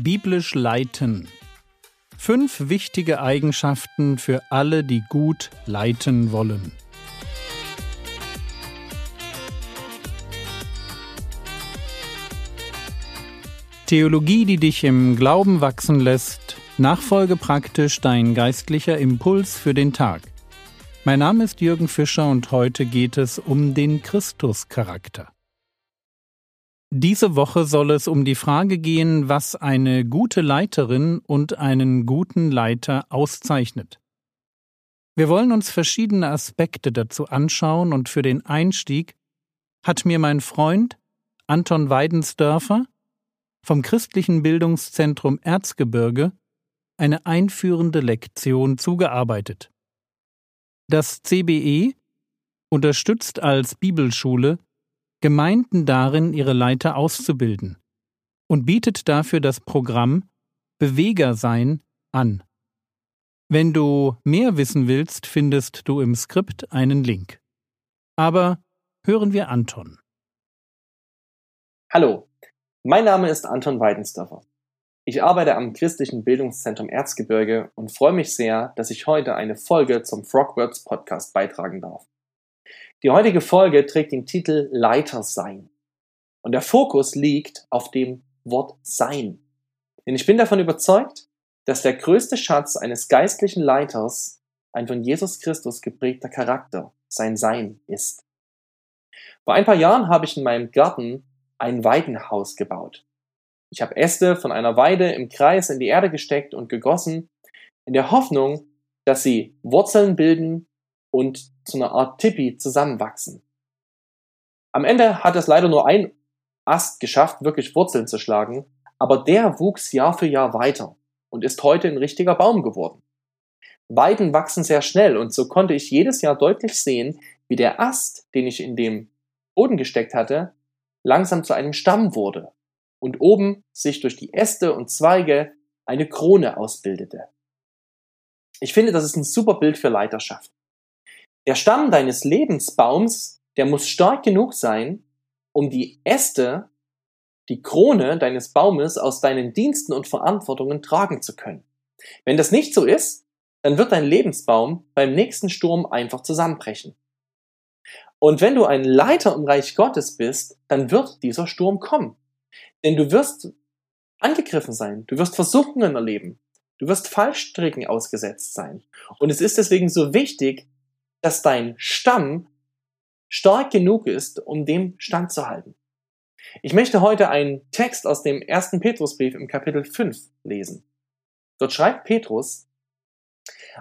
Biblisch leiten. Fünf wichtige Eigenschaften für alle, die gut leiten wollen. Theologie, die dich im Glauben wachsen lässt. Nachfolge praktisch dein geistlicher Impuls für den Tag. Mein Name ist Jürgen Fischer und heute geht es um den Christuscharakter. Diese Woche soll es um die Frage gehen, was eine gute Leiterin und einen guten Leiter auszeichnet. Wir wollen uns verschiedene Aspekte dazu anschauen und für den Einstieg hat mir mein Freund Anton Weidensdörfer vom Christlichen Bildungszentrum Erzgebirge eine einführende Lektion zugearbeitet. Das CBE unterstützt als Bibelschule Gemeinden darin, ihre Leiter auszubilden und bietet dafür das Programm Beweger sein an. Wenn du mehr wissen willst, findest du im Skript einen Link. Aber hören wir Anton. Hallo, mein Name ist Anton Weidensdorfer. Ich arbeite am Christlichen Bildungszentrum Erzgebirge und freue mich sehr, dass ich heute eine Folge zum Frogwords Podcast beitragen darf. Die heutige Folge trägt den Titel Leiter sein. Und der Fokus liegt auf dem Wort sein. Denn ich bin davon überzeugt, dass der größte Schatz eines geistlichen Leiters ein von Jesus Christus geprägter Charakter, sein Sein ist. Vor ein paar Jahren habe ich in meinem Garten ein Weidenhaus gebaut. Ich habe Äste von einer Weide im Kreis in die Erde gesteckt und gegossen, in der Hoffnung, dass sie Wurzeln bilden und zu einer Art Tipi zusammenwachsen. Am Ende hat es leider nur ein Ast geschafft, wirklich Wurzeln zu schlagen, aber der wuchs Jahr für Jahr weiter und ist heute ein richtiger Baum geworden. Weiden wachsen sehr schnell und so konnte ich jedes Jahr deutlich sehen, wie der Ast, den ich in dem Boden gesteckt hatte, langsam zu einem Stamm wurde und oben sich durch die Äste und Zweige eine Krone ausbildete. Ich finde, das ist ein super Bild für Leiterschaft. Der Stamm deines Lebensbaums, der muss stark genug sein, um die Äste, die Krone deines Baumes aus deinen Diensten und Verantwortungen tragen zu können. Wenn das nicht so ist, dann wird dein Lebensbaum beim nächsten Sturm einfach zusammenbrechen. Und wenn du ein Leiter im Reich Gottes bist, dann wird dieser Sturm kommen. Denn du wirst angegriffen sein, du wirst Versuchungen erleben, du wirst Fallstricken ausgesetzt sein. Und es ist deswegen so wichtig, dass dein Stamm stark genug ist, um dem standzuhalten. Ich möchte heute einen Text aus dem ersten Petrusbrief im Kapitel 5 lesen. Dort schreibt Petrus,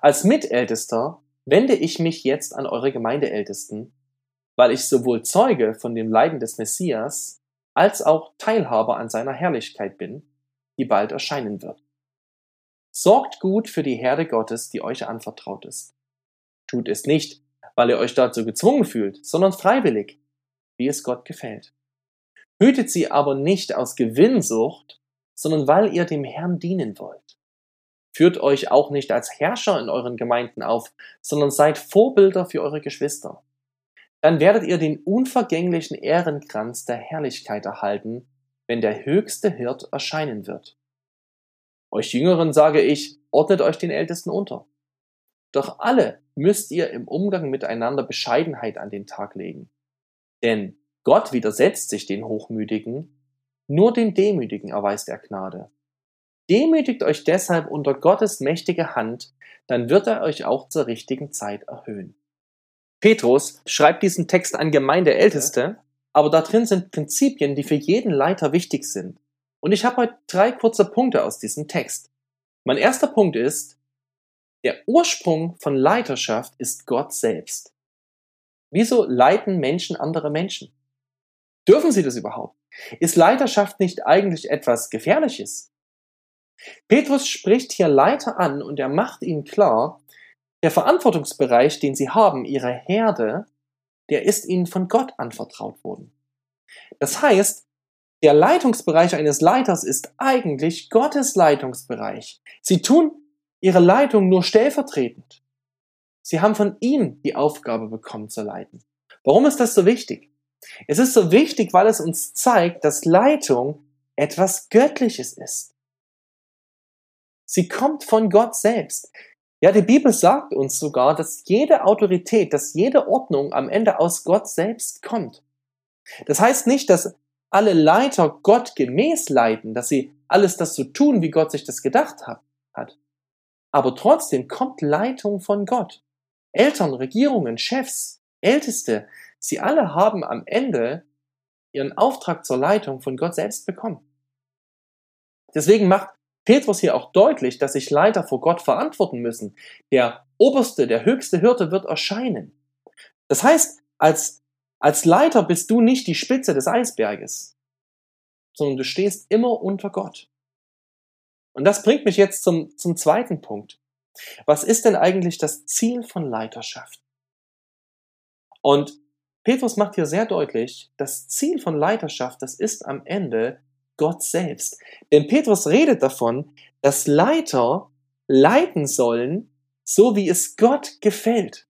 als Mitältester wende ich mich jetzt an eure Gemeindeältesten, weil ich sowohl Zeuge von dem Leiden des Messias als auch Teilhaber an seiner Herrlichkeit bin, die bald erscheinen wird. Sorgt gut für die Herde Gottes, die euch anvertraut ist. Tut es nicht, weil ihr euch dazu gezwungen fühlt, sondern freiwillig, wie es Gott gefällt. Hütet sie aber nicht aus Gewinnsucht, sondern weil ihr dem Herrn dienen wollt. Führt euch auch nicht als Herrscher in euren Gemeinden auf, sondern seid Vorbilder für eure Geschwister. Dann werdet ihr den unvergänglichen Ehrenkranz der Herrlichkeit erhalten, wenn der höchste Hirt erscheinen wird. Euch Jüngeren sage ich, ordnet euch den Ältesten unter. Doch alle müsst ihr im Umgang miteinander Bescheidenheit an den Tag legen. Denn Gott widersetzt sich den Hochmütigen, nur den Demütigen erweist er Gnade. Demütigt euch deshalb unter Gottes mächtige Hand, dann wird er euch auch zur richtigen Zeit erhöhen. Petrus schreibt diesen Text an Gemeindeälteste, aber da drin sind Prinzipien, die für jeden Leiter wichtig sind. Und ich habe heute drei kurze Punkte aus diesem Text. Mein erster Punkt ist, der Ursprung von Leiterschaft ist Gott selbst. Wieso leiten Menschen andere Menschen? Dürfen sie das überhaupt? Ist Leiterschaft nicht eigentlich etwas Gefährliches? Petrus spricht hier Leiter an und er macht ihnen klar, der Verantwortungsbereich, den sie haben, ihre Herde, der ist ihnen von Gott anvertraut worden. Das heißt, der Leitungsbereich eines Leiters ist eigentlich Gottes Leitungsbereich. Sie tun ihre Leitung nur stellvertretend. Sie haben von ihm die Aufgabe bekommen zu leiten. Warum ist das so wichtig? Es ist so wichtig, weil es uns zeigt, dass Leitung etwas Göttliches ist. Sie kommt von Gott selbst. Ja, die Bibel sagt uns sogar, dass jede Autorität, dass jede Ordnung am Ende aus Gott selbst kommt. Das heißt nicht, dass alle Leiter Gott gemäß leiten, dass sie alles das so tun, wie Gott sich das gedacht hat. Aber trotzdem kommt Leitung von Gott. Eltern, Regierungen, Chefs, Älteste, sie alle haben am Ende ihren Auftrag zur Leitung von Gott selbst bekommen. Deswegen macht Petrus hier auch deutlich, dass sich Leiter vor Gott verantworten müssen. Der oberste, der höchste Hirte wird erscheinen. Das heißt, als, als Leiter bist du nicht die Spitze des Eisberges, sondern du stehst immer unter Gott. Und das bringt mich jetzt zum, zum zweiten Punkt. Was ist denn eigentlich das Ziel von Leiterschaft? Und Petrus macht hier sehr deutlich, das Ziel von Leiterschaft, das ist am Ende Gott selbst. Denn Petrus redet davon, dass Leiter leiten sollen, so wie es Gott gefällt.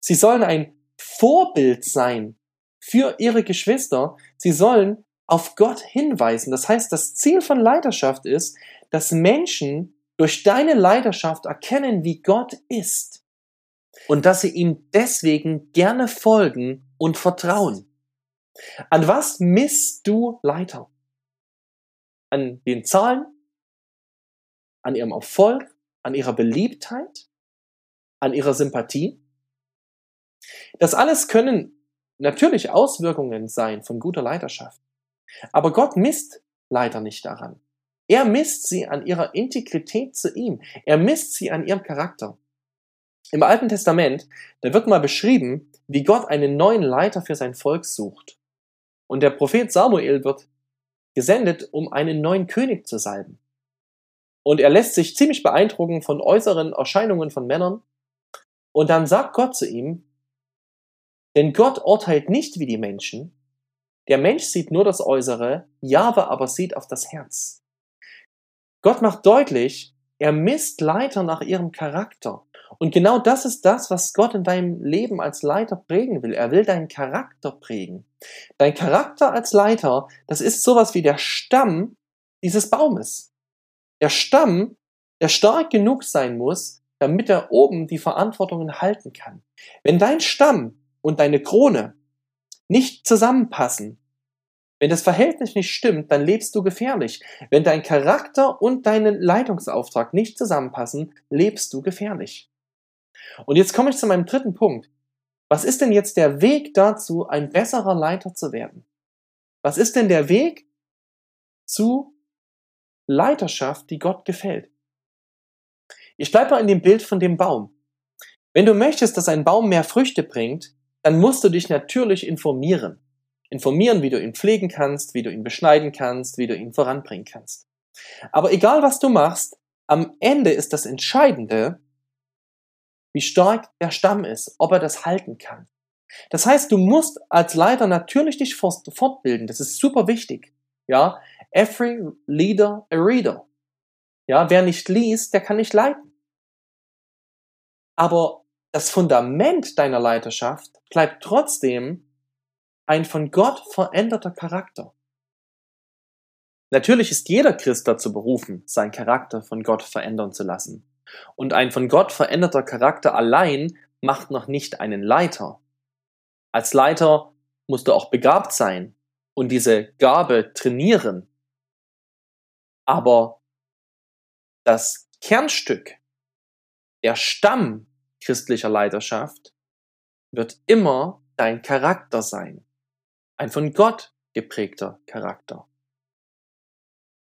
Sie sollen ein Vorbild sein für ihre Geschwister. Sie sollen auf Gott hinweisen. Das heißt, das Ziel von Leiterschaft ist, dass Menschen durch deine Leidenschaft erkennen, wie Gott ist und dass sie ihm deswegen gerne folgen und vertrauen. An was misst du Leiter? An den Zahlen? An ihrem Erfolg? An ihrer Beliebtheit? An ihrer Sympathie? Das alles können natürlich Auswirkungen sein von guter Leiterschaft. Aber Gott misst Leiter nicht daran. Er misst sie an ihrer Integrität zu ihm. Er misst sie an ihrem Charakter. Im Alten Testament, da wird mal beschrieben, wie Gott einen neuen Leiter für sein Volk sucht. Und der Prophet Samuel wird gesendet, um einen neuen König zu salben. Und er lässt sich ziemlich beeindrucken von äußeren Erscheinungen von Männern. Und dann sagt Gott zu ihm, denn Gott urteilt nicht wie die Menschen. Der Mensch sieht nur das Äußere, Jahwe aber sieht auf das Herz. Gott macht deutlich, er misst Leiter nach ihrem Charakter. Und genau das ist das, was Gott in deinem Leben als Leiter prägen will. Er will deinen Charakter prägen. Dein Charakter als Leiter, das ist sowas wie der Stamm dieses Baumes. Der Stamm, der stark genug sein muss, damit er oben die Verantwortungen halten kann. Wenn dein Stamm und deine Krone nicht zusammenpassen, wenn das Verhältnis nicht stimmt, dann lebst du gefährlich. Wenn dein Charakter und dein Leitungsauftrag nicht zusammenpassen, lebst du gefährlich. Und jetzt komme ich zu meinem dritten Punkt. Was ist denn jetzt der Weg dazu, ein besserer Leiter zu werden? Was ist denn der Weg zu Leiterschaft, die Gott gefällt? Ich bleibe mal in dem Bild von dem Baum. Wenn du möchtest, dass ein Baum mehr Früchte bringt, dann musst du dich natürlich informieren informieren, wie du ihn pflegen kannst, wie du ihn beschneiden kannst, wie du ihn voranbringen kannst. Aber egal was du machst, am Ende ist das Entscheidende, wie stark der Stamm ist, ob er das halten kann. Das heißt, du musst als Leiter natürlich dich fortbilden. Das ist super wichtig. Ja, every leader a reader. Ja, wer nicht liest, der kann nicht leiten. Aber das Fundament deiner Leiterschaft bleibt trotzdem ein von Gott veränderter Charakter. Natürlich ist jeder Christ dazu berufen, seinen Charakter von Gott verändern zu lassen. Und ein von Gott veränderter Charakter allein macht noch nicht einen Leiter. Als Leiter musst du auch begabt sein und diese Gabe trainieren. Aber das Kernstück, der Stamm christlicher Leiterschaft wird immer dein Charakter sein ein von Gott geprägter Charakter.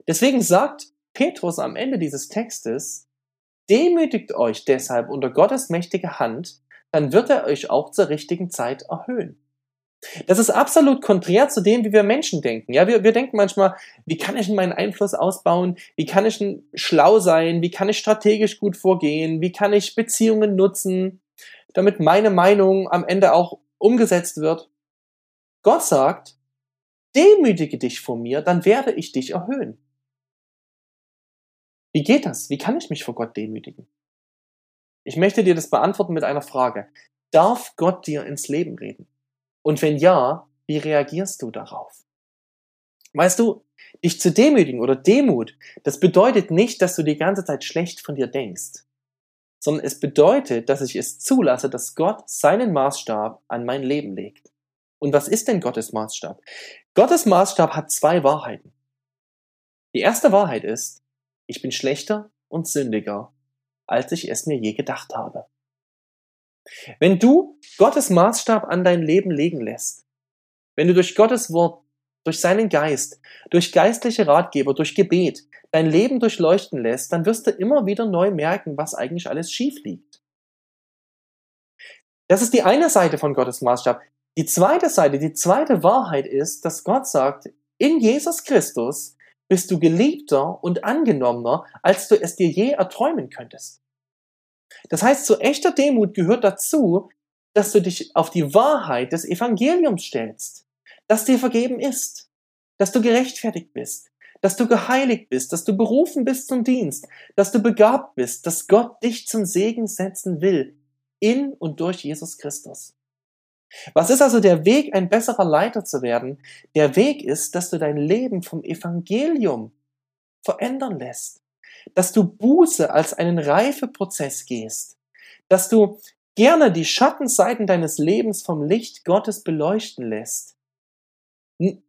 Deswegen sagt Petrus am Ende dieses Textes, demütigt euch deshalb unter Gottes mächtige Hand, dann wird er euch auch zur richtigen Zeit erhöhen. Das ist absolut konträr zu dem, wie wir Menschen denken. Ja, wir, wir denken manchmal, wie kann ich meinen Einfluss ausbauen? Wie kann ich schlau sein? Wie kann ich strategisch gut vorgehen? Wie kann ich Beziehungen nutzen, damit meine Meinung am Ende auch umgesetzt wird? Gott sagt, demütige dich vor mir, dann werde ich dich erhöhen. Wie geht das? Wie kann ich mich vor Gott demütigen? Ich möchte dir das beantworten mit einer Frage. Darf Gott dir ins Leben reden? Und wenn ja, wie reagierst du darauf? Weißt du, Dich zu demütigen oder Demut, das bedeutet nicht, dass du die ganze Zeit schlecht von dir denkst, sondern es bedeutet, dass ich es zulasse, dass Gott seinen Maßstab an mein Leben legt. Und was ist denn Gottes Maßstab? Gottes Maßstab hat zwei Wahrheiten. Die erste Wahrheit ist, ich bin schlechter und sündiger, als ich es mir je gedacht habe. Wenn du Gottes Maßstab an dein Leben legen lässt, wenn du durch Gottes Wort, durch seinen Geist, durch geistliche Ratgeber, durch Gebet dein Leben durchleuchten lässt, dann wirst du immer wieder neu merken, was eigentlich alles schief liegt. Das ist die eine Seite von Gottes Maßstab. Die zweite Seite, die zweite Wahrheit ist, dass Gott sagt, in Jesus Christus bist du geliebter und angenommener, als du es dir je erträumen könntest. Das heißt, zu echter Demut gehört dazu, dass du dich auf die Wahrheit des Evangeliums stellst, dass dir vergeben ist, dass du gerechtfertigt bist, dass du geheiligt bist, dass du berufen bist zum Dienst, dass du begabt bist, dass Gott dich zum Segen setzen will, in und durch Jesus Christus. Was ist also der Weg, ein besserer Leiter zu werden? Der Weg ist, dass du dein Leben vom Evangelium verändern lässt dass du Buße als einen Reifeprozess gehst, dass du gerne die Schattenseiten deines Lebens vom Licht Gottes beleuchten lässt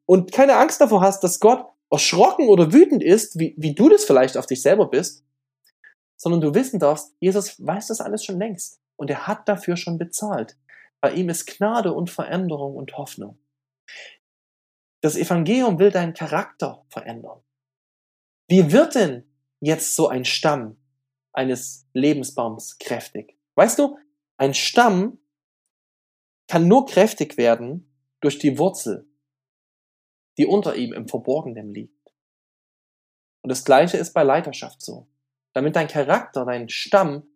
und keine Angst davor hast, dass Gott erschrocken oder wütend ist, wie, wie du das vielleicht auf dich selber bist, sondern du wissen darfst, Jesus weiß das alles schon längst und er hat dafür schon bezahlt. Bei ihm ist Gnade und Veränderung und Hoffnung. Das Evangelium will deinen Charakter verändern. Wie wird denn jetzt so ein Stamm eines Lebensbaums kräftig? Weißt du, ein Stamm kann nur kräftig werden durch die Wurzel, die unter ihm im Verborgenen liegt. Und das Gleiche ist bei Leiterschaft so. Damit dein Charakter, dein Stamm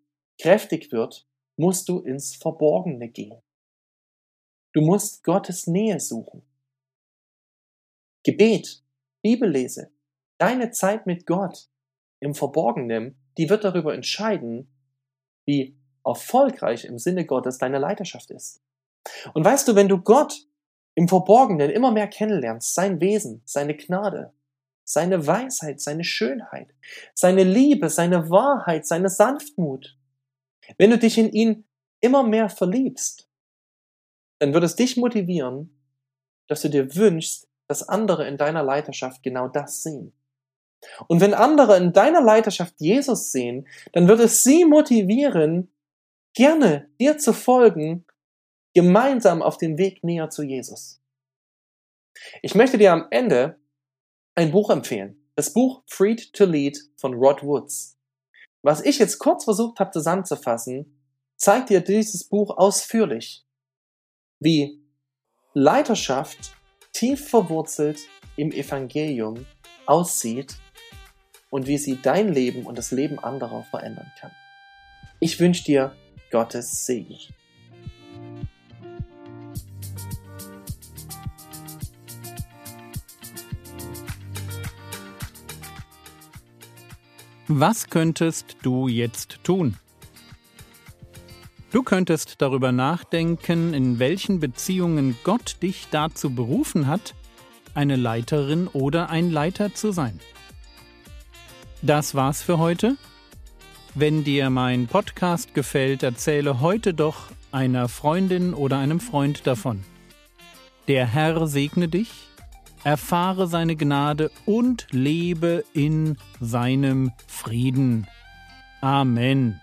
kräftig wird, musst du ins Verborgene gehen. Du musst Gottes Nähe suchen. Gebet, Bibellese, deine Zeit mit Gott im Verborgenen, die wird darüber entscheiden, wie erfolgreich im Sinne Gottes deine Leiterschaft ist. Und weißt du, wenn du Gott im Verborgenen immer mehr kennenlernst, sein Wesen, seine Gnade, seine Weisheit, seine Schönheit, seine Liebe, seine Wahrheit, seine Sanftmut, wenn du dich in ihn immer mehr verliebst, dann wird es dich motivieren, dass du dir wünschst, dass andere in deiner Leiterschaft genau das sehen. Und wenn andere in deiner Leiterschaft Jesus sehen, dann wird es sie motivieren, gerne dir zu folgen, gemeinsam auf dem Weg näher zu Jesus. Ich möchte dir am Ende ein Buch empfehlen. Das Buch Freed to Lead von Rod Woods. Was ich jetzt kurz versucht habe zusammenzufassen, zeigt dir dieses Buch ausführlich, wie Leiterschaft tief verwurzelt im Evangelium aussieht und wie sie dein Leben und das Leben anderer verändern kann. Ich wünsche dir Gottes Segen. Was könntest du jetzt tun? Du könntest darüber nachdenken, in welchen Beziehungen Gott dich dazu berufen hat, eine Leiterin oder ein Leiter zu sein. Das war's für heute. Wenn dir mein Podcast gefällt, erzähle heute doch einer Freundin oder einem Freund davon. Der Herr segne dich, erfahre seine Gnade und lebe in seinem Frieden. Amen.